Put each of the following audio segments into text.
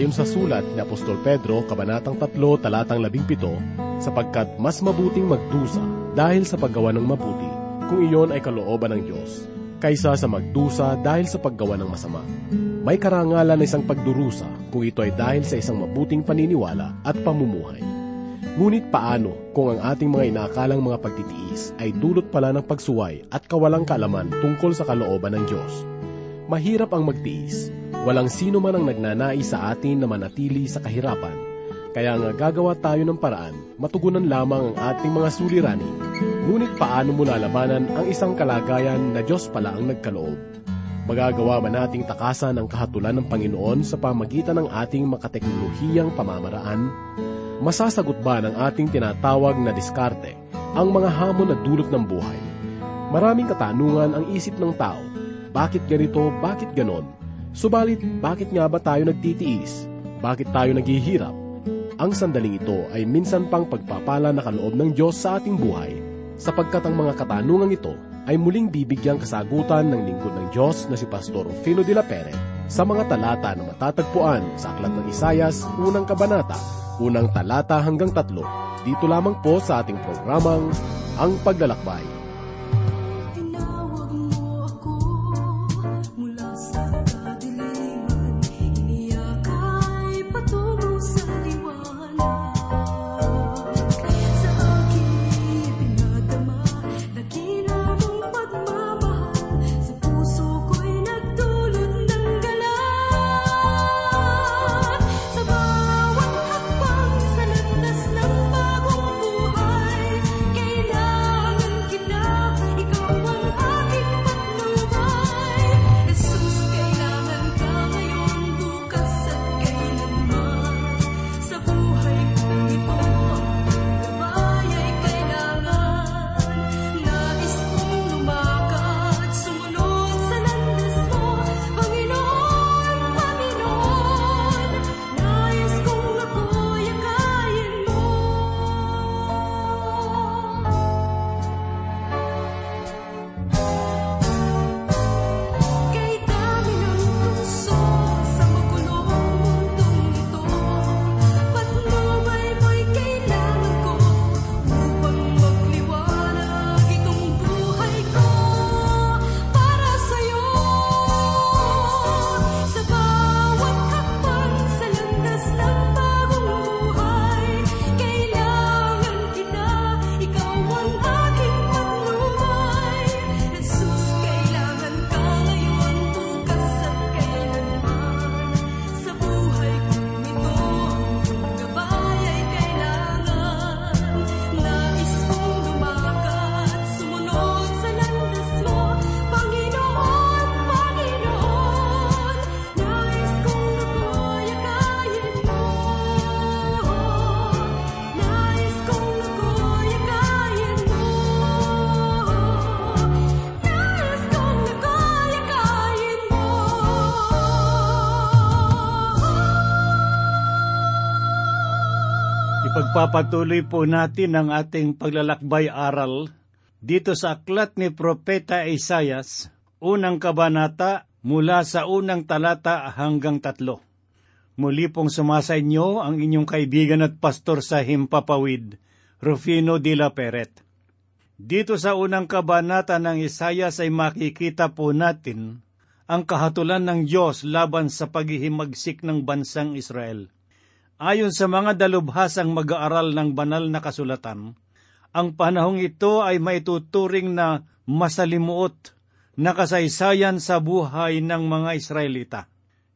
ayon sa sulat ni Apostol Pedro, Kabanatang 3, Talatang 17, sapagkat mas mabuting magdusa dahil sa paggawa ng mabuti, kung iyon ay kalooban ng Diyos, kaysa sa magdusa dahil sa paggawa ng masama. May karangalan na isang pagdurusa kung ito ay dahil sa isang mabuting paniniwala at pamumuhay. Ngunit paano kung ang ating mga inaakalang mga pagtitiis ay dulot pala ng pagsuway at kawalang kaalaman tungkol sa kalooban ng Diyos? Mahirap ang magtiis. Walang sino man ang nagnanais sa atin na manatili sa kahirapan. Kaya nga gagawa tayo ng paraan, matugunan lamang ang ating mga suliranin. Ngunit paano mo lalabanan ang isang kalagayan na Diyos pala ang nagkaloob? Magagawa ba nating takasan ang kahatulan ng Panginoon sa pamagitan ng ating makateknolohiyang pamamaraan? Masasagot ba ng ating tinatawag na diskarte ang mga hamon na dulot ng buhay? Maraming katanungan ang isip ng tao bakit ganito, bakit ganon? Subalit, bakit nga ba tayo nagtitiis? Bakit tayo naghihirap? Ang sandaling ito ay minsan pang pagpapala na kaloob ng Diyos sa ating buhay, sapagkat ang mga katanungang ito ay muling bibigyang kasagutan ng lingkod ng Diyos na si Pastor Rufino de la Pere sa mga talata na matatagpuan sa Aklat ng Isayas, unang kabanata, unang talata hanggang tatlo, dito lamang po sa ating programang Ang Paglalakbay. Ipagpapatuloy po natin ang ating paglalakbay aral dito sa aklat ni Propeta Isayas, unang kabanata mula sa unang talata hanggang tatlo. Muli pong sumasa inyo ang inyong kaibigan at pastor sa Himpapawid, Rufino de la Peret. Dito sa unang kabanata ng Isayas ay makikita po natin ang kahatulan ng Diyos laban sa paghihimagsik ng bansang Israel Ayon sa mga dalubhasang mag-aaral ng banal na kasulatan, ang panahong ito ay maituturing na masalimuot na kasaysayan sa buhay ng mga Israelita.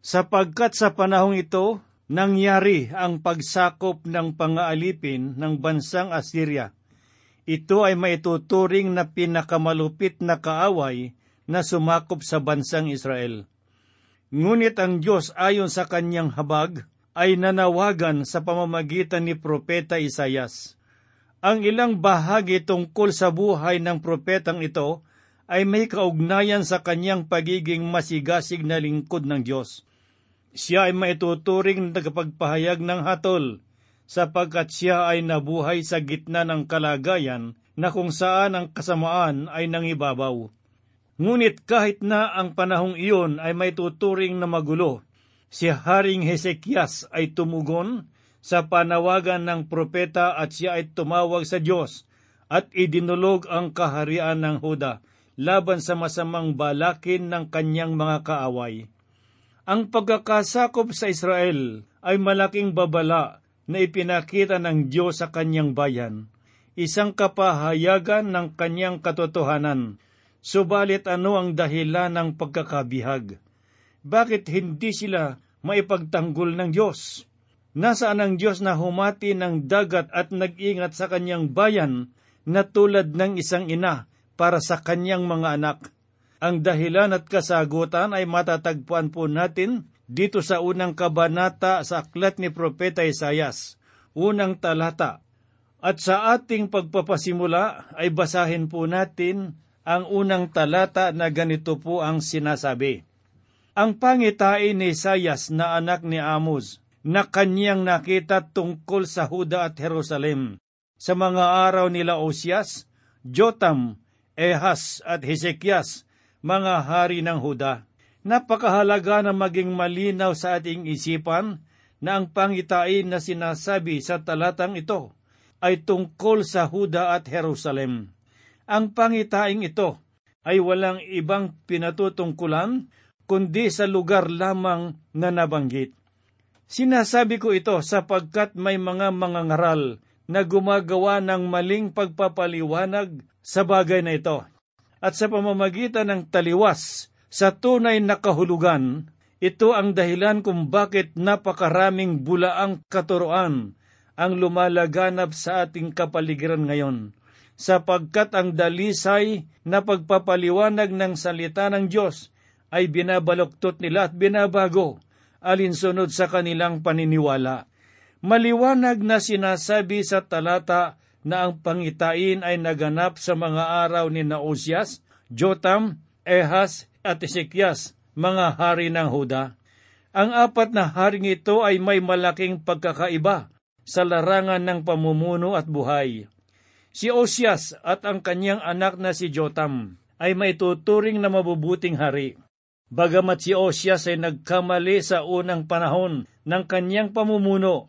Sapagkat sa panahong ito, nangyari ang pagsakop ng pangaalipin ng bansang Assyria. Ito ay maituturing na pinakamalupit na kaaway na sumakop sa bansang Israel. Ngunit ang Diyos ayon sa kanyang habag ay nanawagan sa pamamagitan ni Propeta Isayas. Ang ilang bahagi tungkol sa buhay ng propetang ito ay may kaugnayan sa kanyang pagiging masigasig na lingkod ng Diyos. Siya ay maituturing na tagapagpahayag ng hatol sapagkat siya ay nabuhay sa gitna ng kalagayan na kung saan ang kasamaan ay nangibabaw. Ngunit kahit na ang panahong iyon ay may tuturing na magulo, Si Haring Hesekias ay tumugon sa panawagan ng propeta at siya ay tumawag sa Diyos at idinulog ang kaharian ng Huda laban sa masamang balakin ng kanyang mga kaaway. Ang pagkakasakop sa Israel ay malaking babala na ipinakita ng Diyos sa kanyang bayan, isang kapahayagan ng kanyang katotohanan. Subalit ano ang dahilan ng pagkakabihag? Bakit hindi sila maipagtanggol ng Diyos? Nasaan ang Diyos na humati ng dagat at nag-ingat sa kanyang bayan na tulad ng isang ina para sa kanyang mga anak? Ang dahilan at kasagutan ay matatagpuan po natin dito sa unang kabanata sa aklat ni Propeta Isayas, unang talata. At sa ating pagpapasimula ay basahin po natin ang unang talata na ganito po ang sinasabi. Ang pangitain ni Isayas na anak ni Amos na kanyang nakita tungkol sa Huda at Jerusalem sa mga araw nila Osias, Jotam, Ehas at Hesekias mga hari ng Huda. Napakahalaga na maging malinaw sa ating isipan na ang pangitain na sinasabi sa talatang ito ay tungkol sa Huda at Jerusalem. Ang pangitaing ito ay walang ibang pinatutungkulan kundi sa lugar lamang na nabanggit. Sinasabi ko ito sapagkat may mga mga ngaral na gumagawa ng maling pagpapaliwanag sa bagay na ito at sa pamamagitan ng taliwas sa tunay na kahulugan, ito ang dahilan kung bakit napakaraming bulaang katuroan ang lumalaganap sa ating kapaligiran ngayon, sapagkat ang dalisay na pagpapaliwanag ng salita ng Diyos ay binabaloktot nila at binabago alinsunod sa kanilang paniniwala. Maliwanag na sinasabi sa talata na ang pangitain ay naganap sa mga araw ni Nausias, Jotam, Ehas at Ezekias, mga hari ng Huda. Ang apat na haring ito ay may malaking pagkakaiba sa larangan ng pamumuno at buhay. Si Osias at ang kanyang anak na si Jotam ay may tuturing na mabubuting hari. Bagamat si Osias ay nagkamali sa unang panahon ng kanyang pamumuno,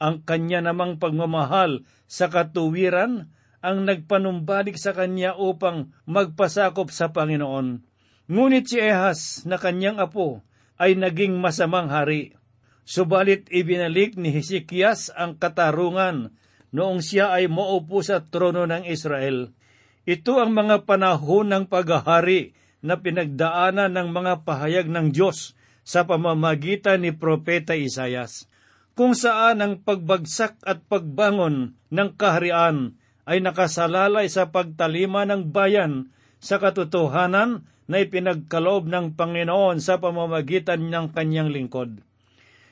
ang kanya namang pagmamahal sa katuwiran ang nagpanumbalik sa kanya upang magpasakop sa Panginoon. Ngunit si Ehas na kanyang apo ay naging masamang hari. Subalit ibinalik ni Hezekias ang katarungan noong siya ay maupo sa trono ng Israel. Ito ang mga panahon ng paghahari na pinagdaanan ng mga pahayag ng Diyos sa pamamagitan ni Propeta Isayas kung saan ang pagbagsak at pagbangon ng kaharian ay nakasalalay sa pagtalima ng bayan sa katotohanan na ipinagkaloob ng Panginoon sa pamamagitan ng kanyang lingkod.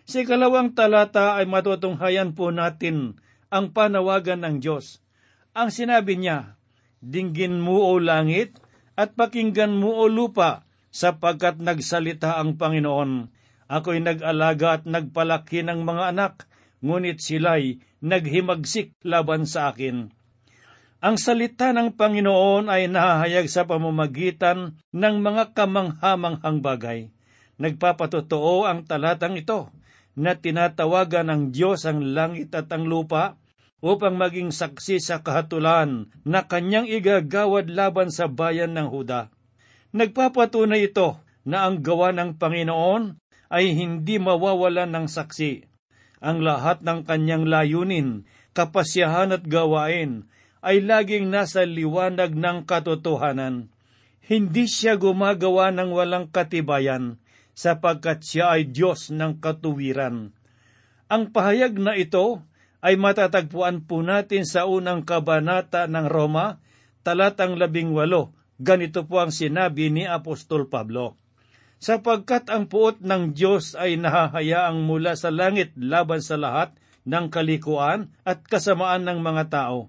Sa ikalawang talata ay matutunghayan po natin ang panawagan ng Diyos. Ang sinabi niya, Dinggin mo o langit at pakinggan mo o lupa sapagkat nagsalita ang Panginoon Ako'y nag-alaga at nagpalaki ng mga anak, ngunit sila'y naghimagsik laban sa akin. Ang salita ng Panginoon ay nahahayag sa pamamagitan ng mga kamanghamanghang bagay. Nagpapatotoo ang talatang ito na tinatawagan ng Diyos ang langit at ang lupa upang maging saksi sa kahatulan na kanyang igagawad laban sa bayan ng Huda. Nagpapatunay ito na ang gawa ng Panginoon ay hindi mawawalan ng saksi. Ang lahat ng kanyang layunin, kapasyahan at gawain ay laging nasa liwanag ng katotohanan. Hindi siya gumagawa ng walang katibayan sapagkat siya ay Diyos ng katuwiran. Ang pahayag na ito ay matatagpuan po natin sa unang kabanata ng Roma, talatang labing walo. Ganito po ang sinabi ni Apostol Pablo sapagkat ang puot ng Diyos ay nahahayaang mula sa langit laban sa lahat ng kalikuan at kasamaan ng mga tao.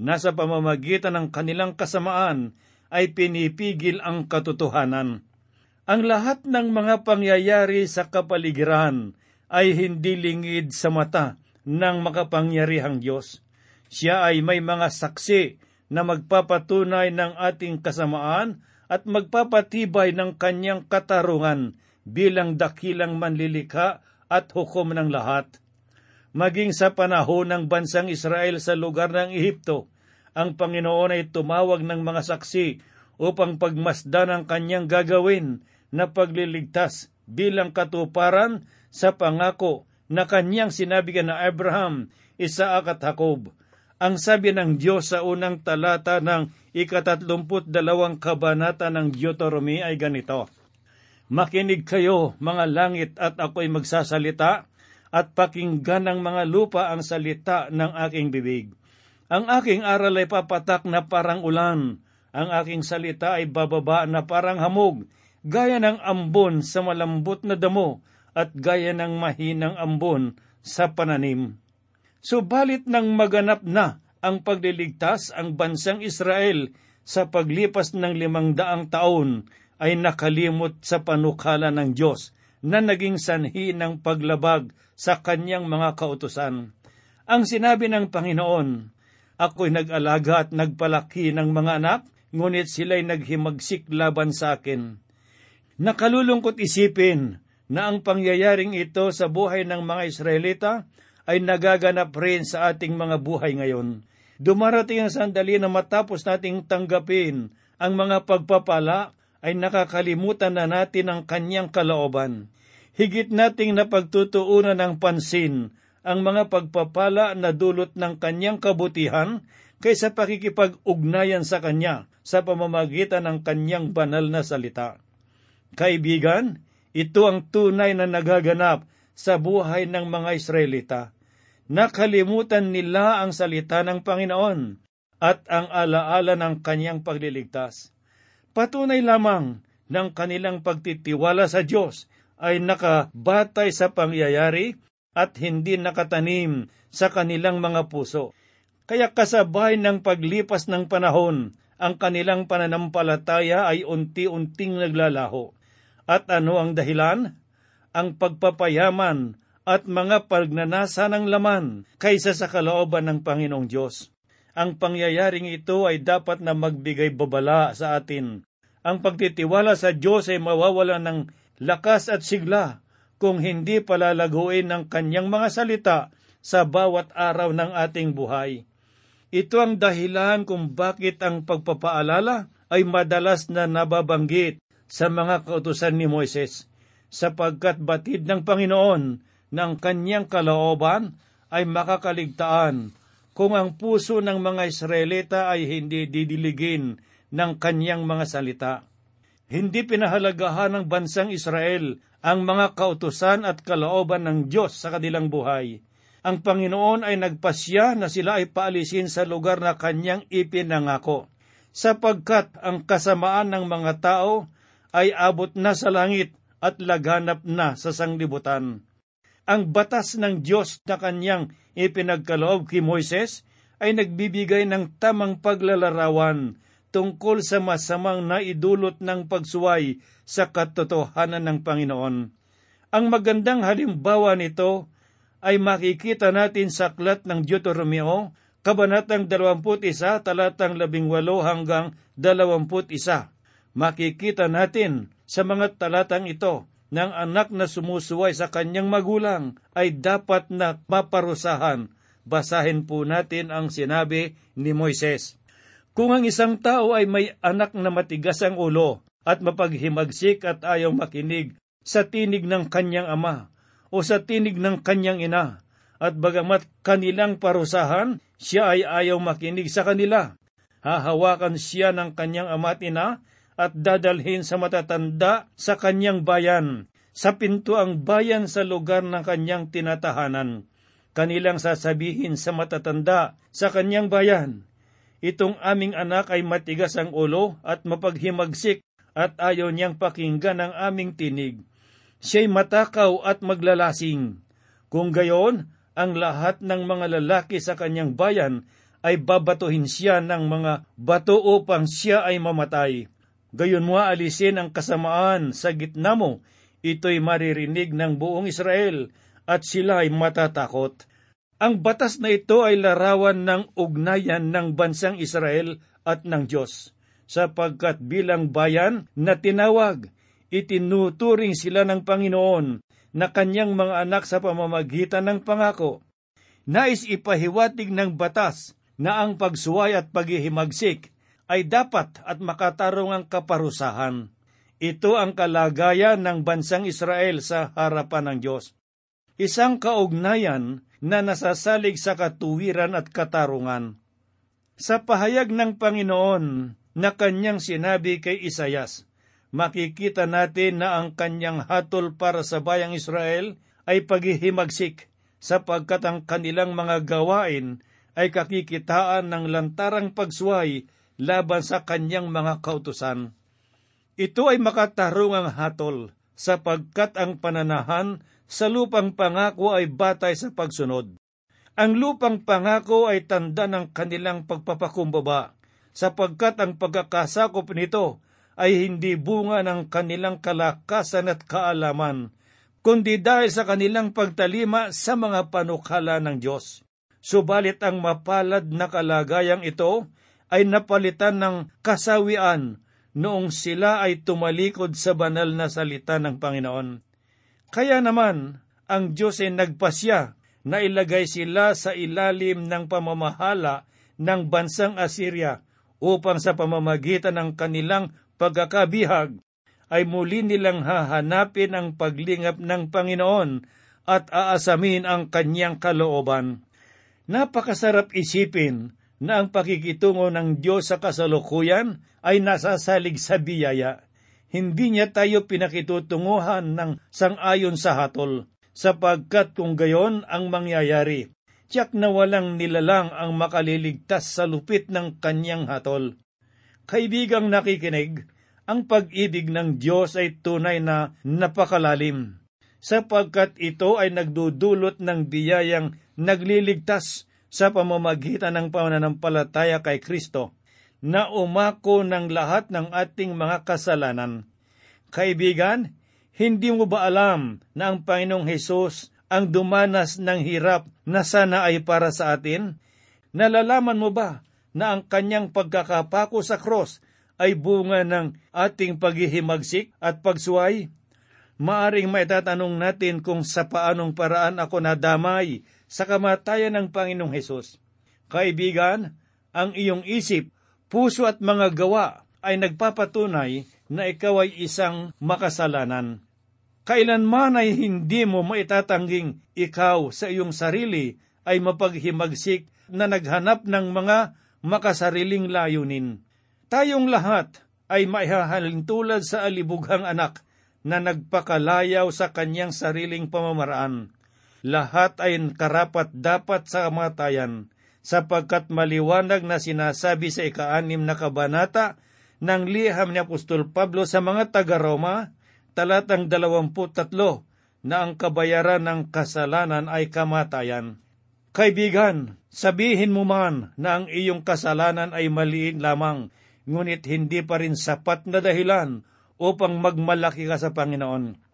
Nasa pamamagitan ng kanilang kasamaan ay pinipigil ang katotohanan. Ang lahat ng mga pangyayari sa kapaligiran ay hindi lingid sa mata ng makapangyarihang Diyos. Siya ay may mga saksi na magpapatunay ng ating kasamaan at magpapatibay ng kanyang katarungan bilang dakilang manlilikha at hukom ng lahat. Maging sa panahon ng bansang Israel sa lugar ng Ehipto, ang Panginoon ay tumawag ng mga saksi upang pagmasdan ang kanyang gagawin na pagliligtas bilang katuparan sa pangako na kanyang sinabi na Abraham, Isaac at Jacob. Ang sabi ng Diyos sa unang talata ng ikatatlumput dalawang kabanata ng Deuteronomy ay ganito, Makinig kayo, mga langit, at ako'y magsasalita, at pakinggan ng mga lupa ang salita ng aking bibig. Ang aking aral ay papatak na parang ulan, ang aking salita ay bababa na parang hamog, gaya ng ambon sa malambot na damo, at gaya ng mahinang ambon sa pananim. Subalit nang maganap na ang pagliligtas ang bansang Israel sa paglipas ng limang daang taon ay nakalimot sa panukala ng Diyos na naging sanhi ng paglabag sa kanyang mga kautusan. Ang sinabi ng Panginoon, Ako'y nag-alaga at nagpalaki ng mga anak, ngunit sila'y naghimagsik laban sa akin. Nakalulungkot isipin na ang pangyayaring ito sa buhay ng mga Israelita ay nagaganap rin sa ating mga buhay ngayon. Dumarating ang sandali na matapos nating tanggapin ang mga pagpapala ay nakakalimutan na natin ang kanyang kalooban. Higit nating napagtutuunan ng pansin ang mga pagpapala na dulot ng kanyang kabutihan kaysa pakikipag-ugnayan sa kanya sa pamamagitan ng kanyang banal na salita. Kaibigan, ito ang tunay na nagaganap sa buhay ng mga Israelita. Nakalimutan nila ang salita ng Panginoon at ang alaala ng kanyang pagliligtas. Patunay lamang ng kanilang pagtitiwala sa Diyos ay nakabatay sa pangyayari at hindi nakatanim sa kanilang mga puso. Kaya kasabay ng paglipas ng panahon, ang kanilang pananampalataya ay unti-unting naglalaho. At ano ang dahilan? Ang pagpapayaman at mga pagnanasa ng laman kaysa sa kalooban ng Panginoong Diyos. Ang pangyayaring ito ay dapat na magbigay babala sa atin. Ang pagtitiwala sa Diyos ay mawawala ng lakas at sigla kung hindi palalaguin ng kanyang mga salita sa bawat araw ng ating buhay. Ito ang dahilan kung bakit ang pagpapaalala ay madalas na nababanggit sa mga kautusan ni Moises, sapagkat batid ng Panginoon ng kanyang kalooban ay makakaligtaan kung ang puso ng mga Israelita ay hindi didiligin ng kanyang mga salita. Hindi pinahalagahan ng bansang Israel ang mga kautusan at kalooban ng Diyos sa kanilang buhay. Ang Panginoon ay nagpasya na sila ay paalisin sa lugar na kanyang ipinangako, sapagkat ang kasamaan ng mga tao ay abot na sa langit at laganap na sa sanglibutan ang batas ng Diyos na kanyang ipinagkaloob kay Moises ay nagbibigay ng tamang paglalarawan tungkol sa masamang naidulot ng pagsuway sa katotohanan ng Panginoon. Ang magandang halimbawa nito ay makikita natin sa aklat ng Deuteronomio, Kabanatang 21, talatang 18 hanggang 21. Makikita natin sa mga talatang ito ng anak na sumusuway sa kanyang magulang ay dapat na maparusahan. Basahin po natin ang sinabi ni Moises. Kung ang isang tao ay may anak na matigas ang ulo at mapaghimagsik at ayaw makinig sa tinig ng kanyang ama o sa tinig ng kanyang ina, at bagamat kanilang parusahan, siya ay ayaw makinig sa kanila. Hahawakan siya ng kanyang ama at ina at dadalhin sa matatanda sa kanyang bayan, sa pinto ang bayan sa lugar ng kanyang tinatahanan. Kanilang sasabihin sa matatanda sa kanyang bayan, Itong aming anak ay matigas ang ulo at mapaghimagsik at ayaw niyang pakinggan ang aming tinig. Siya'y matakaw at maglalasing. Kung gayon, ang lahat ng mga lalaki sa kanyang bayan ay babatuhin siya ng mga bato upang siya ay mamatay Gayon mo alisin ang kasamaan sa gitna mo, ito'y maririnig ng buong Israel at sila ay matatakot. Ang batas na ito ay larawan ng ugnayan ng bansang Israel at ng Diyos, sapagkat bilang bayan na tinawag, itinuturing sila ng Panginoon na kanyang mga anak sa pamamagitan ng pangako. Nais ipahiwatig ng batas na ang pagsuway at paghihimagsik ay dapat at makatarong ang kaparusahan. Ito ang kalagayan ng bansang Israel sa harapan ng Diyos. Isang kaugnayan na nasasalig sa katuwiran at katarungan. Sa pahayag ng Panginoon na kanyang sinabi kay Isayas, makikita natin na ang kanyang hatol para sa bayang Israel ay paghihimagsik sapagkat ang kanilang mga gawain ay kakikitaan ng lantarang pagsuway laban sa kanyang mga kautusan. Ito ay makatarungang hatol sapagkat ang pananahan sa lupang pangako ay batay sa pagsunod. Ang lupang pangako ay tanda ng kanilang pagpapakumbaba sapagkat ang pagkakasakop nito ay hindi bunga ng kanilang kalakasan at kaalaman, kundi dahil sa kanilang pagtalima sa mga panukala ng Diyos. Subalit ang mapalad na kalagayang ito ay napalitan ng kasawian noong sila ay tumalikod sa banal na salita ng Panginoon. Kaya naman, ang Diyos ay nagpasya na ilagay sila sa ilalim ng pamamahala ng bansang Assyria upang sa pamamagitan ng kanilang pagkakabihag ay muli nilang hahanapin ang paglingap ng Panginoon at aasamin ang kanyang kalooban. Napakasarap isipin na ang pakikitungo ng Diyos sa kasalukuyan ay nasasalig sa biyaya. Hindi niya tayo pinakitutunguhan ng sangayon sa hatol, sapagkat kung gayon ang mangyayari, tiyak na walang nilalang ang makaliligtas sa lupit ng kanyang hatol. Kaibigang nakikinig, ang pag-ibig ng Diyos ay tunay na napakalalim, sapagkat ito ay nagdudulot ng biyayang nagliligtas sa pamamagitan ng pananampalataya kay Kristo na umako ng lahat ng ating mga kasalanan. Kaibigan, hindi mo ba alam na ang Panginoong Hesus ang dumanas ng hirap na sana ay para sa atin? Nalalaman mo ba na ang kanyang pagkakapako sa cross ay bunga ng ating paghihimagsik at pagsuway? Maaring maitatanong natin kung sa paanong paraan ako nadamay sa kamatayan ng Panginoong Hesus. Kaibigan, ang iyong isip, puso at mga gawa ay nagpapatunay na ikaw ay isang makasalanan. Kailanman ay hindi mo maitatangging ikaw sa iyong sarili ay mapaghimagsik na naghanap ng mga makasariling layunin. Tayong lahat ay maihahalin tulad sa alibughang anak na nagpakalayaw sa kanyang sariling pamamaraan lahat ay karapat dapat sa kamatayan, sapagkat maliwanag na sinasabi sa ikaanim na kabanata ng liham ni Apostol Pablo sa mga taga-Roma, talatang dalawamput tatlo, na ang kabayaran ng kasalanan ay kamatayan. Kaibigan, sabihin mo man na ang iyong kasalanan ay maliit lamang, ngunit hindi pa rin sapat na dahilan upang magmalaki ka sa Panginoon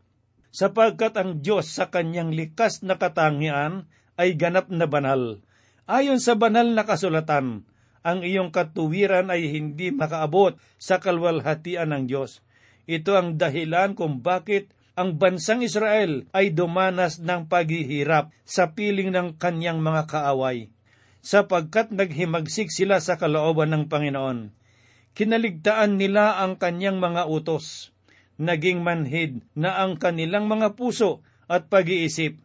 sapagkat ang Diyos sa kanyang likas na katangian ay ganap na banal. Ayon sa banal na kasulatan, ang iyong katuwiran ay hindi makaabot sa kalwalhatian ng Diyos. Ito ang dahilan kung bakit ang bansang Israel ay dumanas ng paghihirap sa piling ng kanyang mga kaaway, sapagkat naghimagsik sila sa kalooban ng Panginoon. Kinaligtaan nila ang kanyang mga utos naging manhid na ang kanilang mga puso at pag-iisip.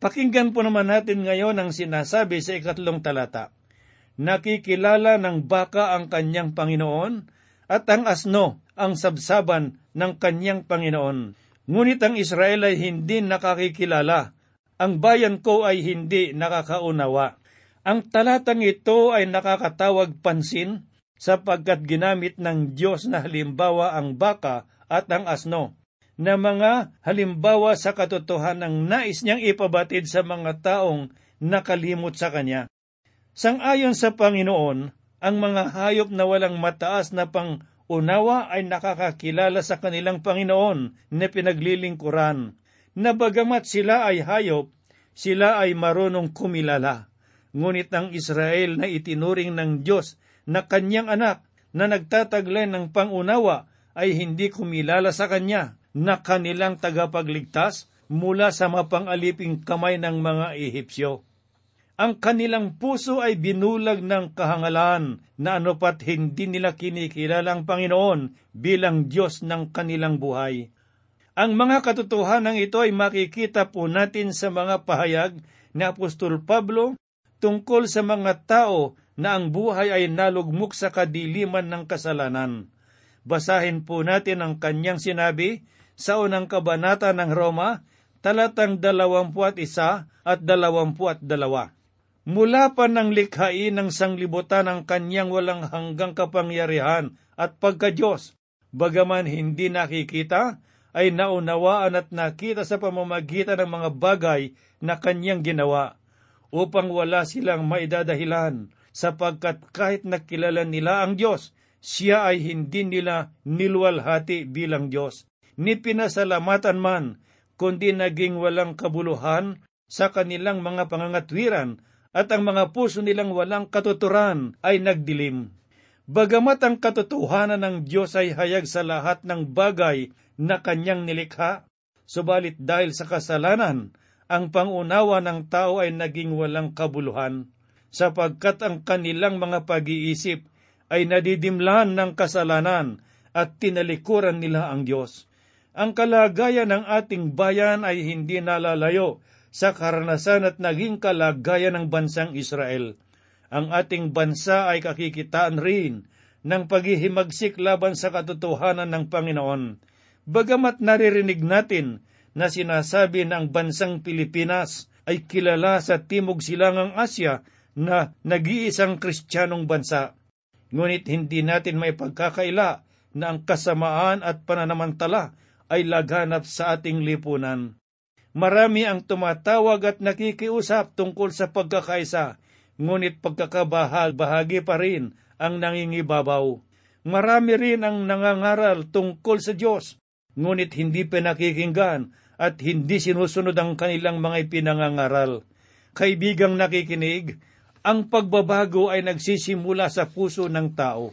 Pakinggan po naman natin ngayon ang sinasabi sa ikatlong talata. Nakikilala ng baka ang kanyang Panginoon at ang asno ang sabsaban ng kanyang Panginoon. Ngunit ang Israel ay hindi nakakikilala. Ang bayan ko ay hindi nakakaunawa. Ang talatang ito ay nakakatawag pansin sapagkat ginamit ng Diyos na halimbawa ang baka at ang asno, na mga halimbawa sa katotohanan nais niyang ipabatid sa mga taong nakalimot sa Kanya. Sangayon sa Panginoon, ang mga hayop na walang mataas na pang-unawa ay nakakakilala sa kanilang Panginoon na pinaglilingkuran, na bagamat sila ay hayop, sila ay marunong kumilala. Ngunit ang Israel na itinuring ng Diyos na kanyang anak na nagtataglay ng pangunawa ay hindi kumilala sa kanya na kanilang tagapagligtas mula sa mapangaliping kamay ng mga Ehipsyo. Ang kanilang puso ay binulag ng kahangalan na anupat hindi nila kinikilala ang Panginoon bilang Diyos ng kanilang buhay. Ang mga katotohanan ito ay makikita po natin sa mga pahayag ni Apostol Pablo tungkol sa mga tao na ang buhay ay nalugmok sa kadiliman ng kasalanan. Basahin po natin ang kanyang sinabi sa unang kabanata ng Roma, talatang dalawampuat isa at dalawampuat dalawa. Mula pa ng likhain ng sanglibutan ang kanyang walang hanggang kapangyarihan at pagka-Diyos, bagaman hindi nakikita, ay naunawaan at nakita sa pamamagitan ng mga bagay na kanyang ginawa, upang wala silang maidadahilan, sapagkat kahit nakilala nila ang Diyos, siya ay hindi nila nilwalhati bilang Diyos, ni pinasalamatan man, kundi naging walang kabuluhan sa kanilang mga pangangatwiran at ang mga puso nilang walang katuturan ay nagdilim. Bagamat ang katotohanan ng Diyos ay hayag sa lahat ng bagay na kanyang nilikha, subalit dahil sa kasalanan, ang pangunawa ng tao ay naging walang kabuluhan, sapagkat ang kanilang mga pag-iisip ay nadidimlan ng kasalanan at tinalikuran nila ang Diyos. Ang kalagayan ng ating bayan ay hindi nalalayo sa karanasan at naging kalagayan ng bansang Israel. Ang ating bansa ay kakikitaan rin ng paghihimagsik laban sa katotohanan ng Panginoon. Bagamat naririnig natin na sinasabi na ang bansang Pilipinas ay kilala sa Timog Silangang Asya na nag-iisang kristyanong bansa. Ngunit hindi natin may pagkakaila na ang kasamaan at pananamantala ay laganap sa ating lipunan. Marami ang tumatawag at nakikiusap tungkol sa pagkakaisa, ngunit pagkakabahagi pa rin ang nangingibabaw. Marami rin ang nangangaral tungkol sa Diyos, ngunit hindi pinakikinggan at hindi sinusunod ang kanilang mga ipinangangaral. Kaibigang nakikinig, ang pagbabago ay nagsisimula sa puso ng tao.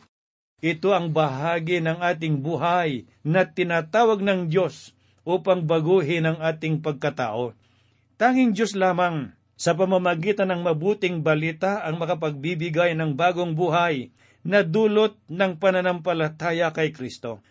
Ito ang bahagi ng ating buhay na tinatawag ng Diyos upang baguhin ang ating pagkatao. Tanging Diyos lamang sa pamamagitan ng mabuting balita ang makapagbibigay ng bagong buhay na dulot ng pananampalataya kay Kristo.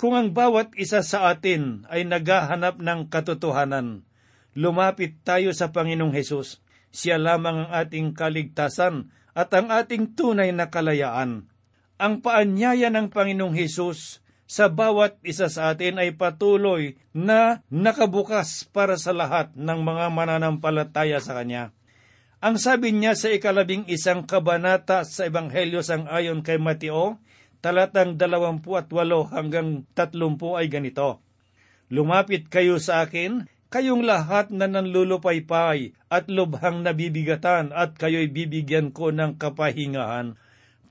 Kung ang bawat isa sa atin ay naghahanap ng katotohanan, lumapit tayo sa Panginoong Hesus. Siya lamang ang ating kaligtasan at ang ating tunay na kalayaan. Ang paanyaya ng Panginoong Hesus sa bawat isa sa atin ay patuloy na nakabukas para sa lahat ng mga mananampalataya sa Kanya. Ang sabi niya sa ikalabing isang kabanata sa Ebanghelyo sang ayon kay Mateo, talatang dalawampu at walo hanggang tatlumpu ay ganito. Lumapit kayo sa akin, kayong lahat na nanlulupaypay at lubhang nabibigatan at kayo'y bibigyan ko ng kapahingahan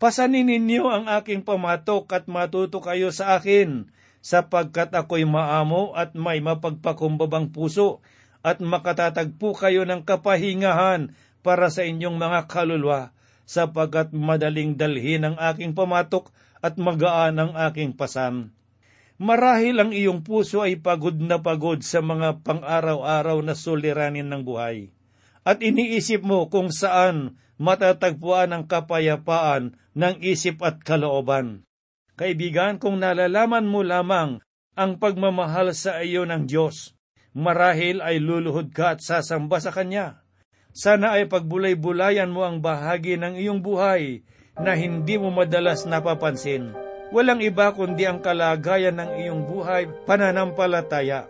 Pasanin ninyo ang aking pamatok at matuto kayo sa akin, sapagkat ako'y maamo at may mapagpakumbabang puso, at makatatagpo kayo ng kapahingahan para sa inyong mga kaluluwa, sapagkat madaling dalhin ang aking pamatok at magaan ang aking pasan. Marahil ang iyong puso ay pagod na pagod sa mga pang-araw-araw na suliranin ng buhay. At iniisip mo kung saan matatagpuan ang kapayapaan ng isip at kalooban. Kaibigan, kung nalalaman mo lamang ang pagmamahal sa iyo ng Diyos, marahil ay luluhod ka at sasamba sa Kanya. Sana ay pagbulay-bulayan mo ang bahagi ng iyong buhay na hindi mo madalas napapansin. Walang iba kundi ang kalagayan ng iyong buhay pananampalataya.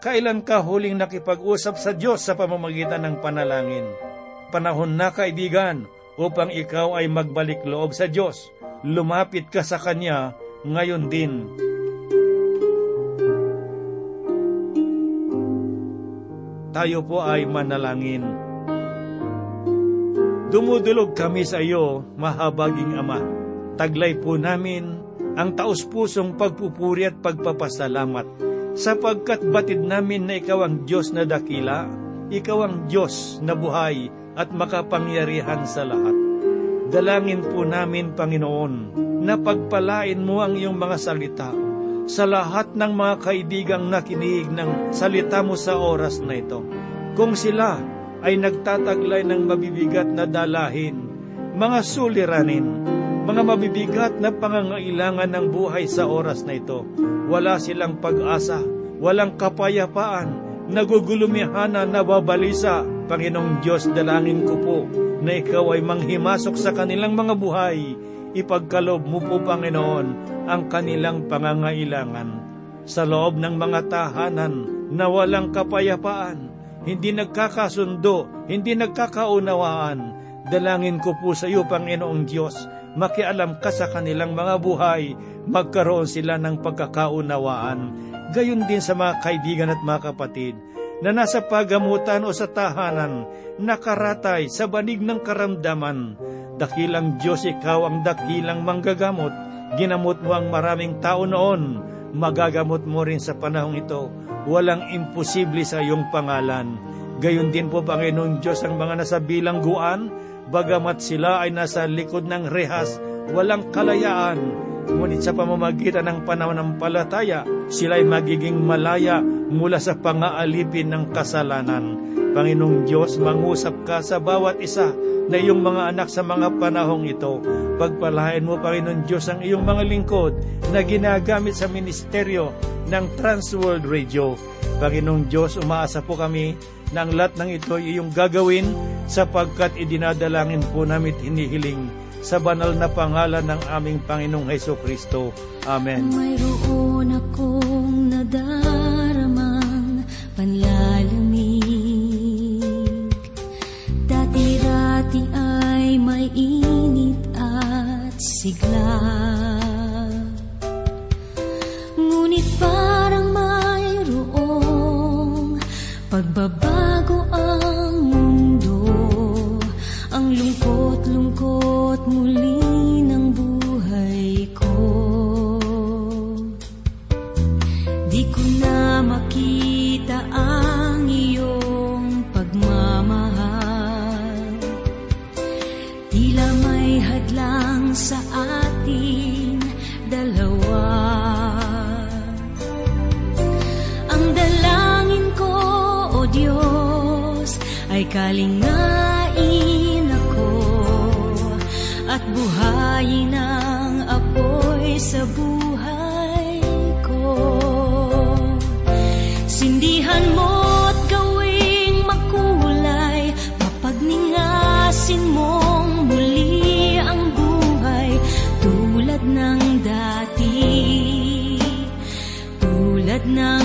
Kailan ka huling nakipag-usap sa Diyos sa pamamagitan ng panalangin? Panahon na kaibigan upang ikaw ay magbalik loob sa Diyos. Lumapit ka sa Kanya ngayon din. Tayo po ay manalangin. Dumudulog kami sa iyo, mahabaging Ama. Taglay po namin ang taus-pusong pagpupuri at pagpapasalamat sapagkat batid namin na ikaw ang Diyos na dakila, ikaw ang Diyos na buhay at makapangyarihan sa lahat. Dalangin po namin, Panginoon, na pagpalain mo ang iyong mga salita sa lahat ng mga kaibigang nakinig ng salita mo sa oras na ito. Kung sila ay nagtataglay ng mabibigat na dalahin, mga suliranin, mga mabibigat na pangangailangan ng buhay sa oras na ito, wala silang pag-asa, walang kapayapaan, nagugulumihana, nababalisa. Panginoong Diyos, dalangin ko po na ikaw ay manghimasok sa kanilang mga buhay. Ipagkalob mo po, Panginoon, ang kanilang pangangailangan. Sa loob ng mga tahanan na walang kapayapaan, hindi nagkakasundo, hindi nagkakaunawaan, dalangin ko po sa iyo, Panginoong Diyos, makialam ka sa kanilang mga buhay, magkaroon sila ng pagkakaunawaan gayon din sa mga kaibigan at mga kapatid na nasa pagamutan o sa tahanan, nakaratay sa banig ng karamdaman. Dakilang Diyos, ikaw ang dakilang manggagamot. Ginamot mo ang maraming tao noon. Magagamot mo rin sa panahong ito. Walang imposible sa iyong pangalan. Gayon din po, Panginoon Diyos, ang mga nasa bilangguan, bagamat sila ay nasa likod ng rehas, walang kalayaan, Ngunit sa pamamagitan ng pananampalataya, sila ay magiging malaya mula sa pangaalipin ng kasalanan. Panginoong Diyos, mangusap ka sa bawat isa na iyong mga anak sa mga panahong ito. Pagpalain mo, Panginoon Diyos, ang iyong mga lingkod na ginagamit sa ministeryo ng Transworld Radio. Panginoong Diyos, umaasa po kami na ang lahat ng ito iyong gagawin sapagkat idinadalangin po namin hinihiling sa banal na pangalan ng aming Panginoong Heso Kristo. Amen. Mayroon akong Dati-dati ay may init at sigla. Ngunit parang mayroong pagbabago kalingain at buhayin ang apoy sa buhay ko. Sindihan mo't gawing makulay, mapagningasin mong muli ang buhay tulad ng dati, tulad ng